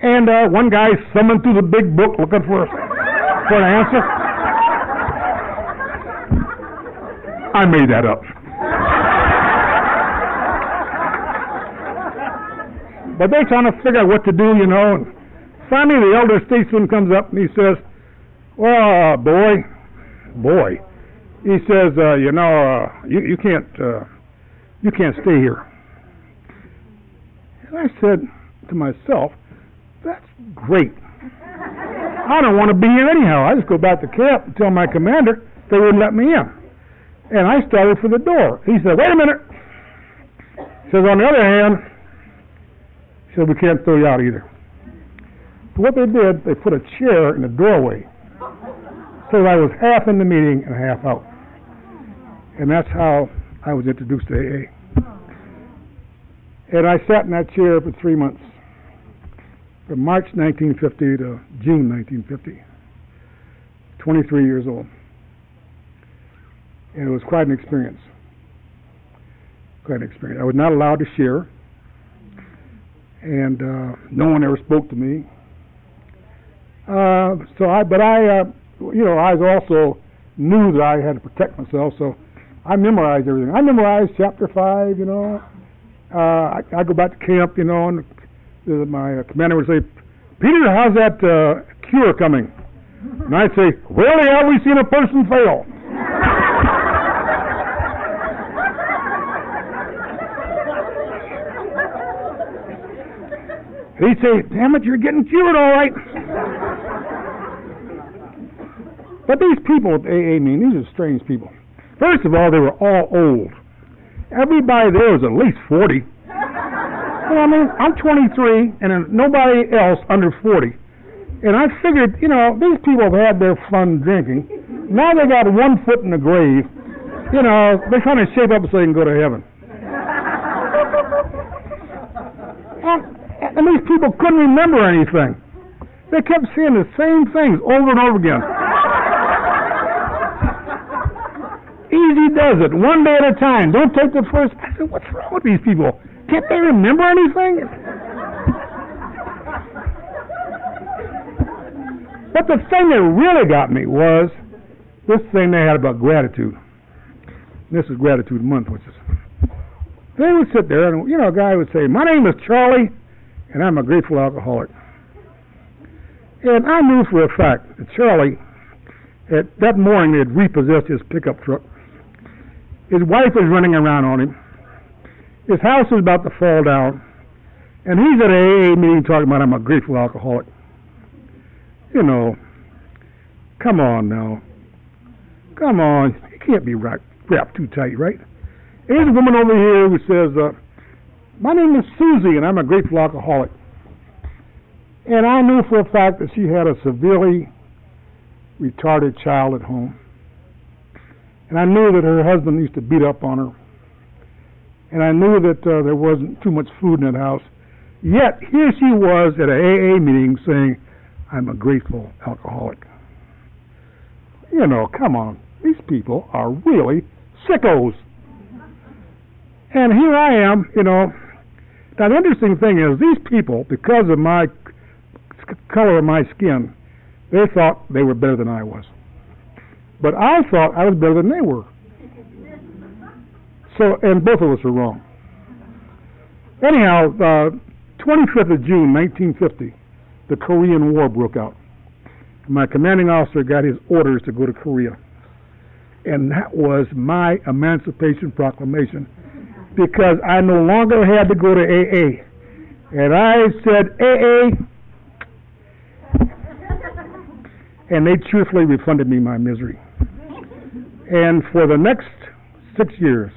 And uh, one guy summoned through the big book looking for for an answer. I made that up. But they're trying to figure out what to do, you know. And finally, the elder statesman comes up and he says, "Well, uh, boy, boy," he says, uh, "You know, uh, you you can't uh, you can't stay here." And I said to myself, that's great. I don't want to be here anyhow. I just go back to camp and tell my commander they wouldn't let me in. And I started for the door. He said, wait a minute. He says, on the other hand, said, we can't throw you out either. So what they did, they put a chair in the doorway so that I was half in the meeting and half out. And that's how I was introduced to AA. And I sat in that chair for three months from March 1950 to June 1950. 23 years old. And it was quite an experience. Quite an experience. I was not allowed to share, and uh, no one ever spoke to me. Uh, so I, but I, uh, you know, I also knew that I had to protect myself, so I memorized everything. I memorized chapter five, you know. Uh, I, I go back to camp, you know, and my uh, commander would say, Peter, how's that uh, cure coming? And I'd say, Rarely have we seen a person fail. He'd say, Damn it, you're getting cured all right. but these people at AA meeting, these are strange people. First of all, they were all old. Everybody there was at least 40. Well, I mean, I'm 23, and nobody else under 40. And I figured, you know, these people have had their fun drinking. Now they got one foot in the grave. You know, they're trying to shape up so they can go to heaven. and, and these people couldn't remember anything. They kept saying the same things over and over again. Easy does it, one day at a time. Don't take the first. I said, what's wrong with these people? Can't they remember anything? But the thing that really got me was this thing they had about gratitude. This is Gratitude Month, which is. They would sit there, and you know, a guy would say, "My name is Charlie, and I'm a grateful alcoholic." And I knew for a fact that Charlie, at that morning, had repossessed his pickup truck. His wife was running around on him. His house was about to fall down. And he's at a AA meeting talking about I'm a grateful alcoholic. You know, come on now. Come on. You can't be wrapped, wrapped too tight, right? There's a woman over here who says, uh, My name is Susie, and I'm a grateful alcoholic. And I knew for a fact that she had a severely retarded child at home. And I knew that her husband used to beat up on her. And I knew that uh, there wasn't too much food in that house. Yet, here she was at an AA meeting saying, I'm a grateful alcoholic. You know, come on. These people are really sickos. And here I am, you know. Now, the interesting thing is, these people, because of my color of my skin, they thought they were better than I was. But I thought I was better than they were. So, and both of us were wrong. Anyhow, uh, 25th of June, 1950, the Korean War broke out. My commanding officer got his orders to go to Korea. And that was my Emancipation Proclamation because I no longer had to go to AA. And I said, AA, and they truthfully refunded me my misery. And for the next six years,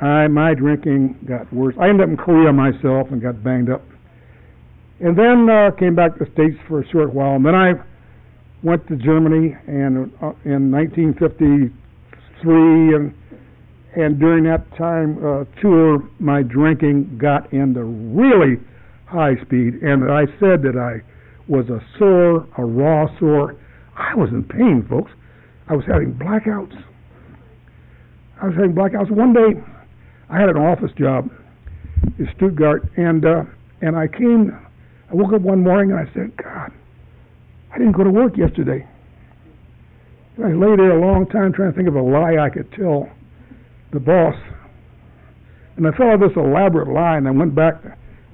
I my drinking got worse. I ended up in Korea myself and got banged up, and then uh, came back to the states for a short while. And then I went to Germany and uh, in 1953 and and during that time uh, tour, my drinking got into really high speed, and I said that I was a sore, a raw sore. I was in pain, folks. I was having blackouts. I was having blackouts. One day, I had an office job in Stuttgart, and uh, and I came. I woke up one morning and I said, God, I didn't go to work yesterday. And I lay there a long time trying to think of a lie I could tell the boss. And I of this elaborate lie, and I went back,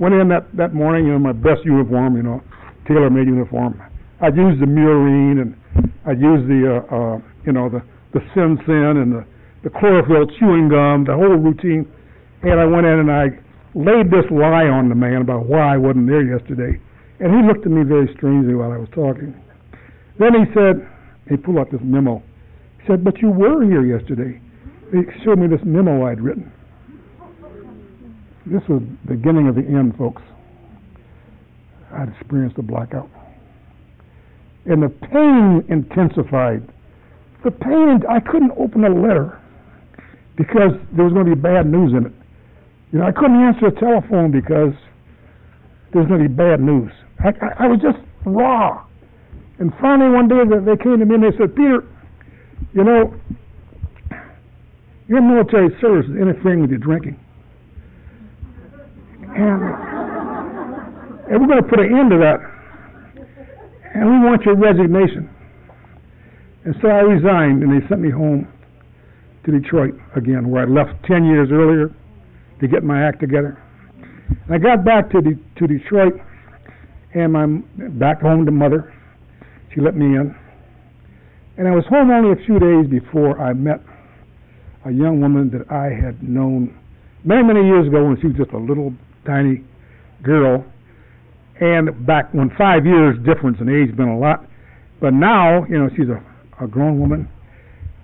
went in that that morning in my best uniform, you know, tailor-made uniform. I'd use the murine, and I'd use the, uh, uh, you know, the the Sen-Sen and the the chlorophyll chewing gum, the whole routine. And I went in and I laid this lie on the man about why I wasn't there yesterday. And he looked at me very strangely while I was talking. Then he said, he pulled out this memo. He said, But you were here yesterday. He showed me this memo I'd written. This was the beginning of the end, folks. I'd experienced a blackout. And the pain intensified. The pain, I couldn't open a letter because there was going to be bad news in it. You know, I couldn't answer the telephone because there was going to be bad news. I, I, I was just raw. And finally, one day they came to me and they said, Peter, you know, your military service is interfering with your drinking. And, and we're going to put an end to that. and we want your resignation. And so I resigned, and they sent me home to Detroit again, where I left 10 years earlier to get my act together. And I got back to, De- to Detroit, and I'm back home to mother. She let me in. And I was home only a few days before I met a young woman that I had known many, many years ago when she was just a little tiny girl. And back when five years difference in age been a lot. But now, you know, she's a, a grown woman.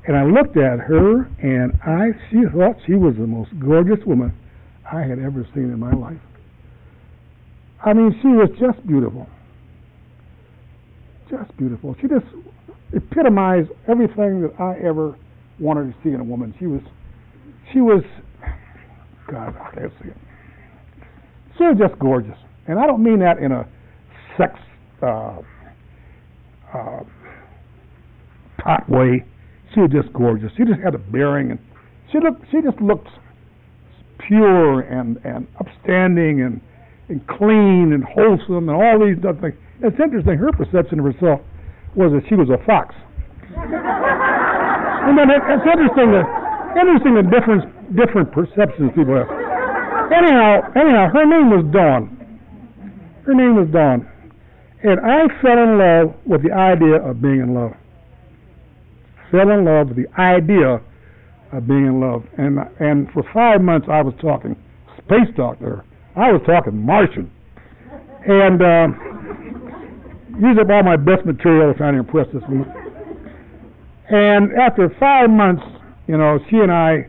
And I looked at her and I she thought she was the most gorgeous woman I had ever seen in my life. I mean, she was just beautiful. Just beautiful. She just epitomized everything that I ever wanted to see in a woman. She was, she was, God, I can't see it. She was just gorgeous, and I don't mean that in a sex uh, uh, hot way. She was just gorgeous. She just had a bearing, and she looked, she just looked pure and and upstanding and and clean and wholesome and all these other things. It's interesting. Her perception of herself was that she was a fox. I mean, it, it's interesting the interesting the different different perceptions people have. Anyhow, anyhow, her name was Dawn. Her name was Dawn, and I fell in love with the idea of being in love. Fell in love with the idea of being in love, and and for five months I was talking space talk to her. I was talking Martian, and uh, used up all my best material trying to impress this woman. And after five months, you know, she and I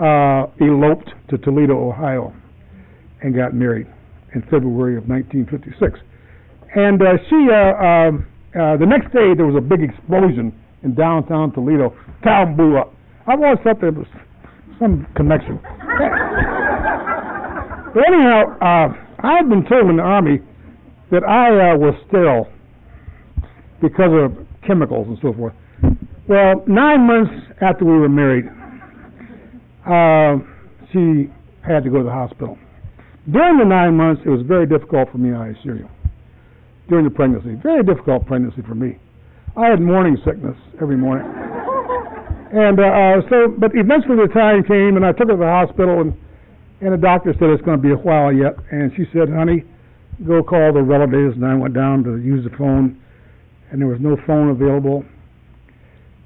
uh, eloped to Toledo, Ohio, and got married in February of 1956. And uh, she, uh, um, uh, the next day, there was a big explosion in downtown Toledo. Town blew up. I've always thought there was some connection. but anyhow, uh, I had been told in the army that I uh, was sterile because of chemicals and so forth. Well, nine months after we were married, uh, she had to go to the hospital. During the nine months, it was very difficult for me, I assure you. During the pregnancy, very difficult pregnancy for me. I had morning sickness every morning. And uh, uh, so, but eventually the time came, and I took her to the hospital, and and the doctor said it's going to be a while yet. And she said, "Honey, go call the relatives." And I went down to use the phone, and there was no phone available.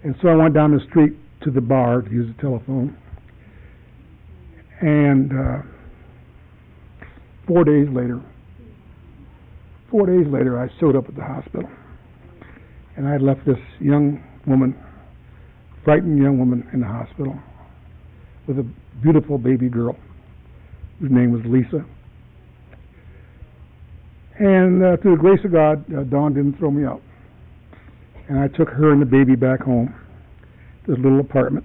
And so I went down the street to the bar to use the telephone. And uh, four days later, four days later, I showed up at the hospital, and I had left this young woman frightened young woman in the hospital with a beautiful baby girl whose name was Lisa. And uh, through the grace of God, uh, Dawn didn't throw me out. And I took her and the baby back home to this little apartment.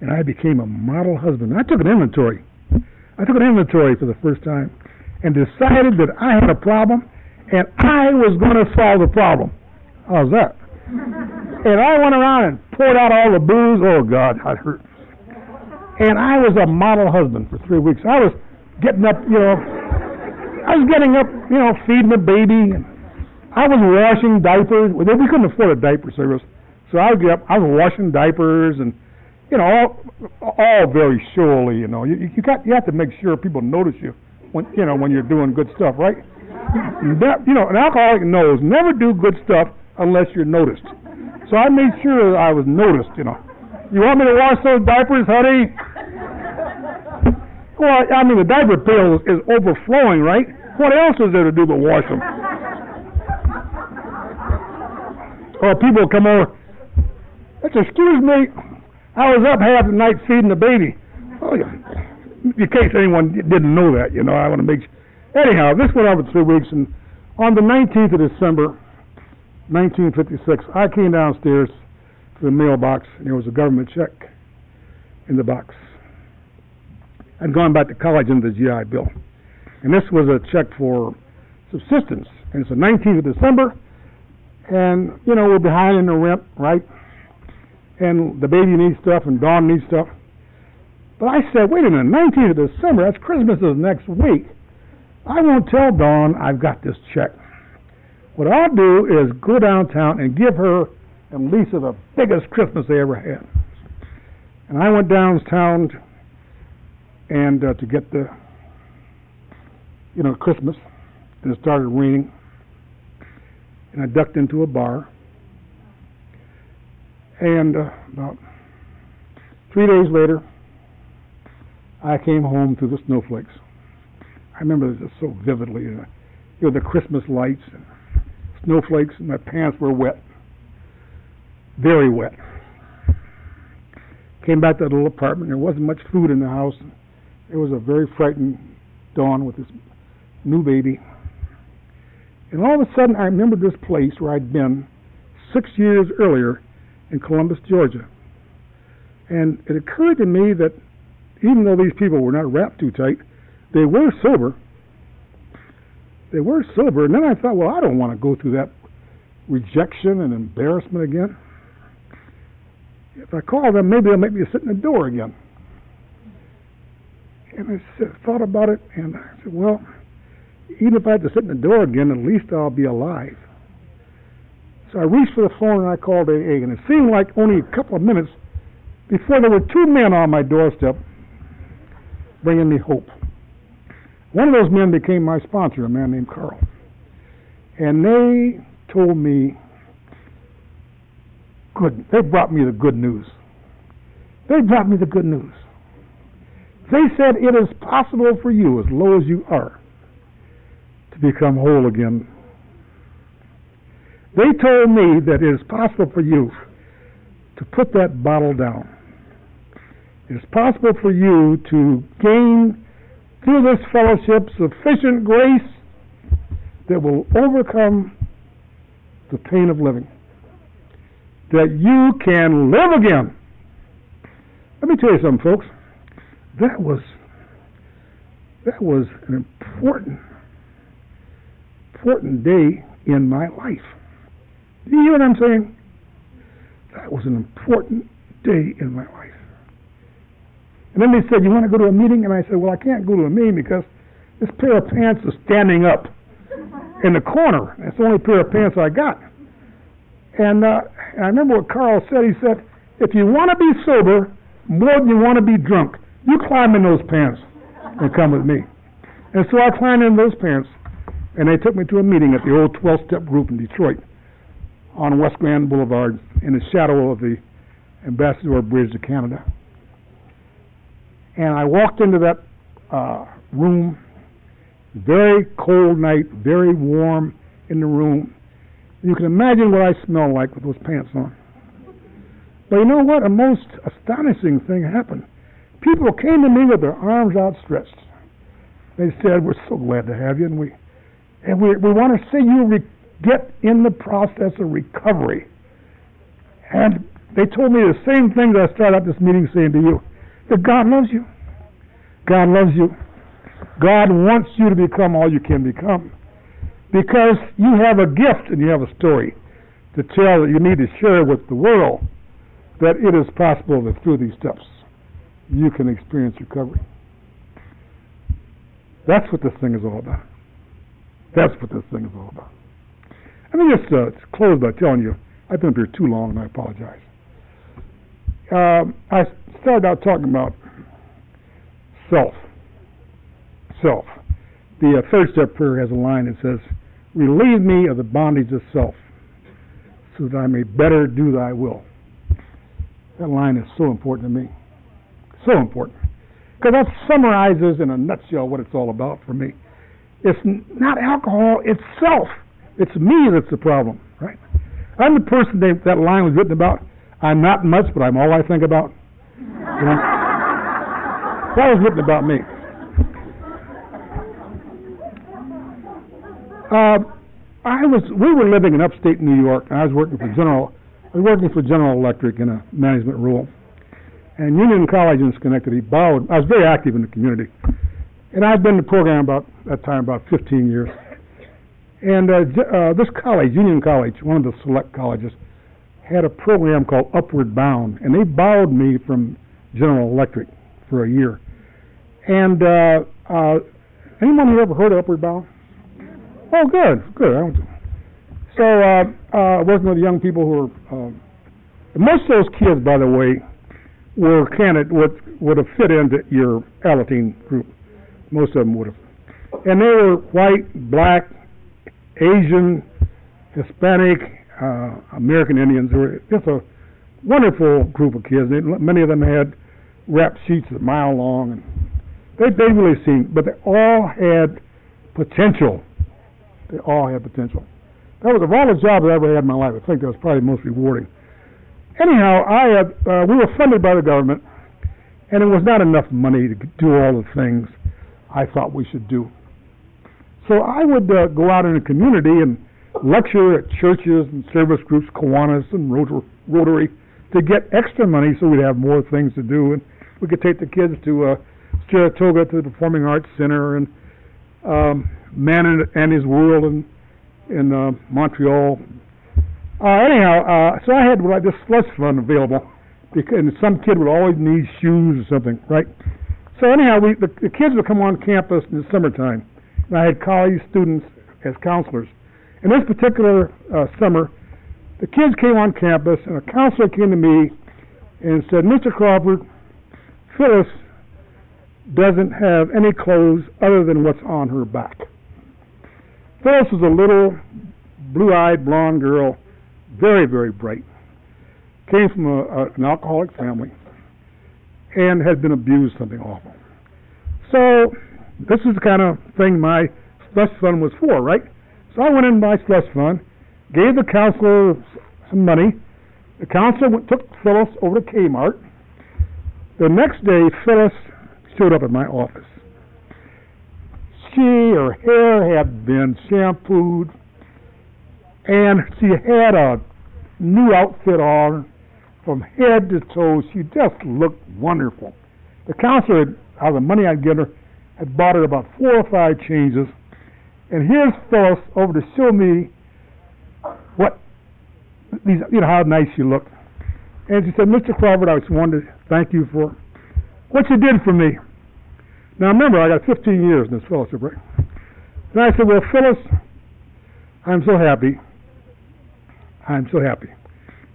And I became a model husband. I took an inventory. I took an inventory for the first time and decided that I had a problem and I was going to solve the problem. How's that? and I went around and poured out all the booze. Oh God, I hurt. And I was a model husband for three weeks. I was getting up, you know, I was getting up, you know, feeding the baby. And I was washing diapers. We couldn't afford a diaper service, so I would get up. I was washing diapers and, you know, all, all very surely. You know, you, you got you have to make sure people notice you when you know when you're doing good stuff, right? You know, an alcoholic knows never do good stuff unless you're noticed. So I made sure I was noticed, you know. You want me to wash those diapers, honey? Well, I mean, the diaper pail is overflowing, right? What else is there to do but wash them? Or people come over. Let's excuse me. I was up half the night feeding the baby. Oh, yeah. In case anyone didn't know that, you know, I want to make. Anyhow, this went on for three weeks, and on the 19th of December, 1956, I came downstairs to the mailbox, and there was a government check in the box. I'd gone back to college under the GI Bill, and this was a check for subsistence, and it's the 19th of December, and you know we're behind in the rent, right? And the baby needs stuff, and Dawn needs stuff. But I said, wait a minute, 19th of December, that's Christmas is next week. I won't tell Dawn I've got this check. What I'll do is go downtown and give her and Lisa the biggest Christmas they ever had. And I went downtown and uh, to get the, you know, Christmas. And it started raining, and I ducked into a bar. And uh, about three days later, I came home through the snowflakes. I remember this so vividly. Uh, you know, the Christmas lights and snowflakes, and my pants were wet, very wet. Came back to the little apartment. There wasn't much food in the house. It was a very frightened dawn with this new baby. And all of a sudden, I remembered this place where I'd been six years earlier in Columbus, Georgia. And it occurred to me that even though these people were not wrapped too tight, they were sober. They were sober. And then I thought, well, I don't want to go through that rejection and embarrassment again. If I call them, maybe they'll make me sit in the door again. And I thought about it, and I said, well, even if I have to sit in the door again, at least I'll be alive. So I reached for the phone and I called AA, and it seemed like only a couple of minutes before there were two men on my doorstep bringing me hope. One of those men became my sponsor, a man named Carl. And they told me good they brought me the good news. They brought me the good news. They said it is possible for you, as low as you are, become whole again. They told me that it is possible for you to put that bottle down. It is possible for you to gain through this fellowship sufficient grace that will overcome the pain of living. That you can live again. Let me tell you something, folks. That was that was an important important day in my life. Do you hear what I'm saying? That was an important day in my life. And then they said, You want to go to a meeting? And I said, Well, I can't go to a meeting because this pair of pants is standing up in the corner. That's the only pair of pants I got. And, uh, and I remember what Carl said. He said, If you want to be sober more than you want to be drunk, you climb in those pants and come with me. And so I climbed in those pants, and they took me to a meeting at the old 12 step group in Detroit on West Grand Boulevard in the shadow of the Ambassador Bridge to Canada. And I walked into that uh, room, very cold night, very warm in the room. You can imagine what I smelled like with those pants on. But you know what? A most astonishing thing happened. People came to me with their arms outstretched. They said, "We're so glad to have you, and we and we we want to see you re- get in the process of recovery." And they told me the same thing that I started out this meeting saying to you: that God loves you. God loves you. God wants you to become all you can become because you have a gift and you have a story to tell that you need to share with the world that it is possible that through these steps you can experience recovery. That's what this thing is all about. That's what this thing is all about. Let me just uh, close by telling you, I've been up here too long and I apologize. Um, I started out talking about self. Self. The uh, third step prayer has a line that says, Relieve me of the bondage of self, so that I may better do thy will. That line is so important to me. So important. Because that summarizes in a nutshell what it's all about for me. It's not alcohol, itself. It's me that's the problem, right? I'm the person that, that line was written about. I'm not much, but I'm all I think about. You know? that was written about me. Uh, I was. We were living in upstate New York, and I was working for General. I was working for General Electric in a management role, and Union College in Schenectady borrowed. I was very active in the community, and I'd been the program about that time about 15 years. And uh, uh, this college, Union College, one of the select colleges, had a program called Upward Bound, and they borrowed me from General Electric for a year. And uh, uh, anyone ever heard of Upward Bound? Oh, good, good. So, uh, uh, working with young people who are, um, most of those kids, by the way, were candidate would would have fit into your Alateen group. Most of them would have, and they were white, black, Asian, Hispanic, uh, American Indians. They were just a wonderful group of kids. They, many of them had rap sheets a mile long, and they they really seemed, but they all had potential. They all had potential. That was of all the jobs I ever had in my life. I think that was probably the most rewarding. Anyhow, I had, uh, we were funded by the government, and it was not enough money to do all the things I thought we should do. So I would uh, go out in the community and lecture at churches and service groups, Kiwanis and Rotar- Rotary, to get extra money so we'd have more things to do, and we could take the kids to uh, Saratoga to the Performing Arts Center and um, Man and, His World and in uh, Montreal. Uh, anyhow, uh, so I had like this slush fund available, because, and some kid would always need shoes or something, right? So anyhow, we the, the kids would come on campus in the summertime, and I had college students as counselors. And this particular uh, summer, the kids came on campus, and a counselor came to me and said, "Mr. Crawford, Phyllis doesn't have any clothes other than what's on her back." Phyllis was a little blue-eyed blonde girl, very, very bright. Came from a, a, an alcoholic family and had been abused something awful. So this is the kind of thing my slush fund was for, right? So I went in my slush fund, gave the counselor some money. The counselor went, took Phyllis over to Kmart. The next day, Phyllis showed up at my office she, her hair had been shampooed, and she had a new outfit on from head to toe. She just looked wonderful. The counselor, out of the money I'd given her, had bought her about four or five changes. And here's Phyllis over to show me what these, you know, how nice she looked. And she said, Mr. Crawford, I just wanted to thank you for what you did for me. Now remember, I got 15 years in this fellowship, right? And I said, Well, Phyllis, I'm so happy. I'm so happy.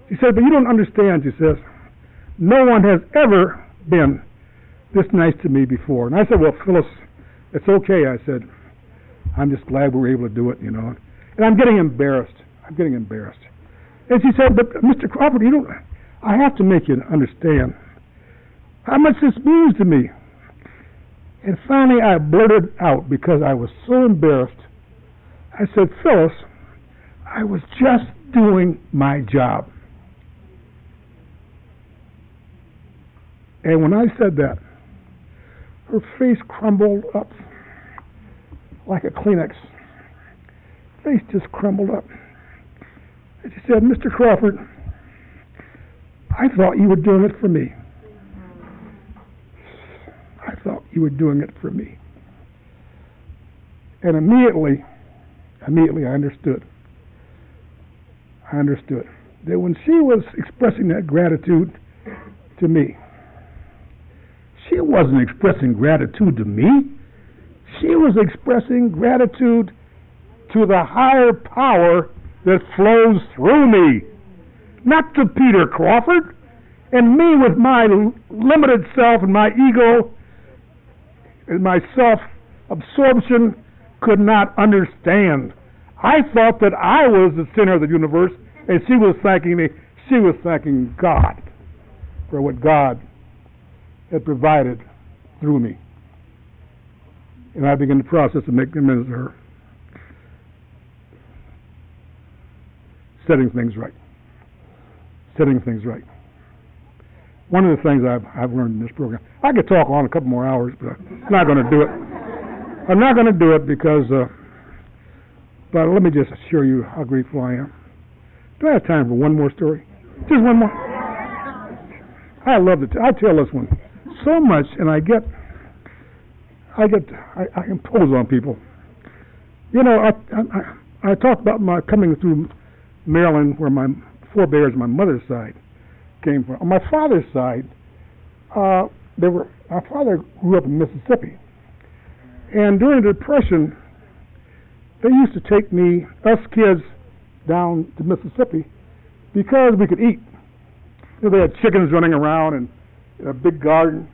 She said, But you don't understand, she says. No one has ever been this nice to me before. And I said, Well, Phyllis, it's okay. I said, I'm just glad we were able to do it, you know. And I'm getting embarrassed. I'm getting embarrassed. And she said, But Mr. Crawford, you don't I have to make you understand how much this means to me. And finally, I blurted out because I was so embarrassed. I said, Phyllis, I was just doing my job. And when I said that, her face crumbled up like a Kleenex. Face just crumbled up. And she said, Mr. Crawford, I thought you were doing it for me. I thought you were doing it for me. And immediately, immediately I understood. I understood that when she was expressing that gratitude to me, she wasn't expressing gratitude to me. She was expressing gratitude to the higher power that flows through me, not to Peter Crawford and me with my limited self and my ego and my self absorption could not understand. I thought that I was the center of the universe, and she was thanking me. She was thanking God for what God had provided through me. And I began the process of making amends to her. Setting things right. Setting things right. One of the things I've, I've learned in this program, I could talk on a couple more hours, but I'm not going to do it. I'm not going to do it because, uh, but let me just assure you how grateful I am. Do I have time for one more story? Just one more. I love it. I tell this one so much, and I get, I get, I, I impose on people. You know, I, I, I talked about my coming through Maryland, where my forebears, my mother's side, came from. On my father's side, uh, there were my father grew up in Mississippi, and during the Depression, they used to take me, us kids, down to Mississippi because we could eat. You know, they had chickens running around and a big garden.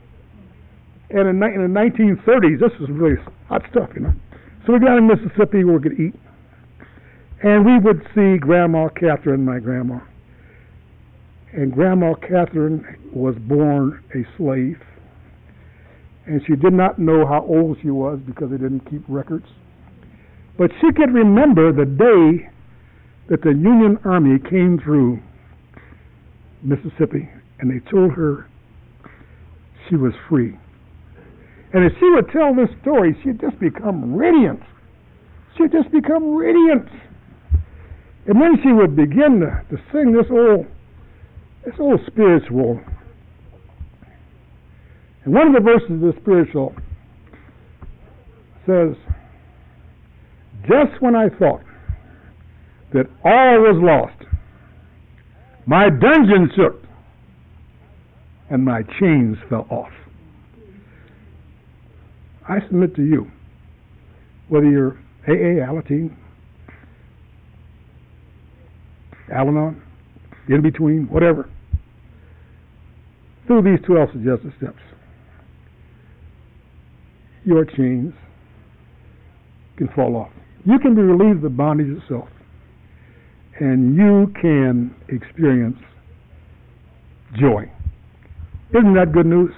And in, in the 1930s, this was really hot stuff, you know. So we got in Mississippi where we could eat. And we would see Grandma Catherine, my grandma. And Grandma Catherine was born a slave. And she did not know how old she was because they didn't keep records. But she could remember the day that the Union Army came through Mississippi and they told her she was free. And if she would tell this story, she'd just become radiant. She'd just become radiant. And then she would begin to, to sing this old this old spiritual. And one of the verses of the spiritual says, Just when I thought that all was lost, my dungeon shook and my chains fell off. I submit to you, whether you're AA, Alateen, Al-Anon, in between, whatever, through these 12 suggested steps, your chains can fall off. You can be relieved of the bondage itself, and you can experience joy. Isn't that good news?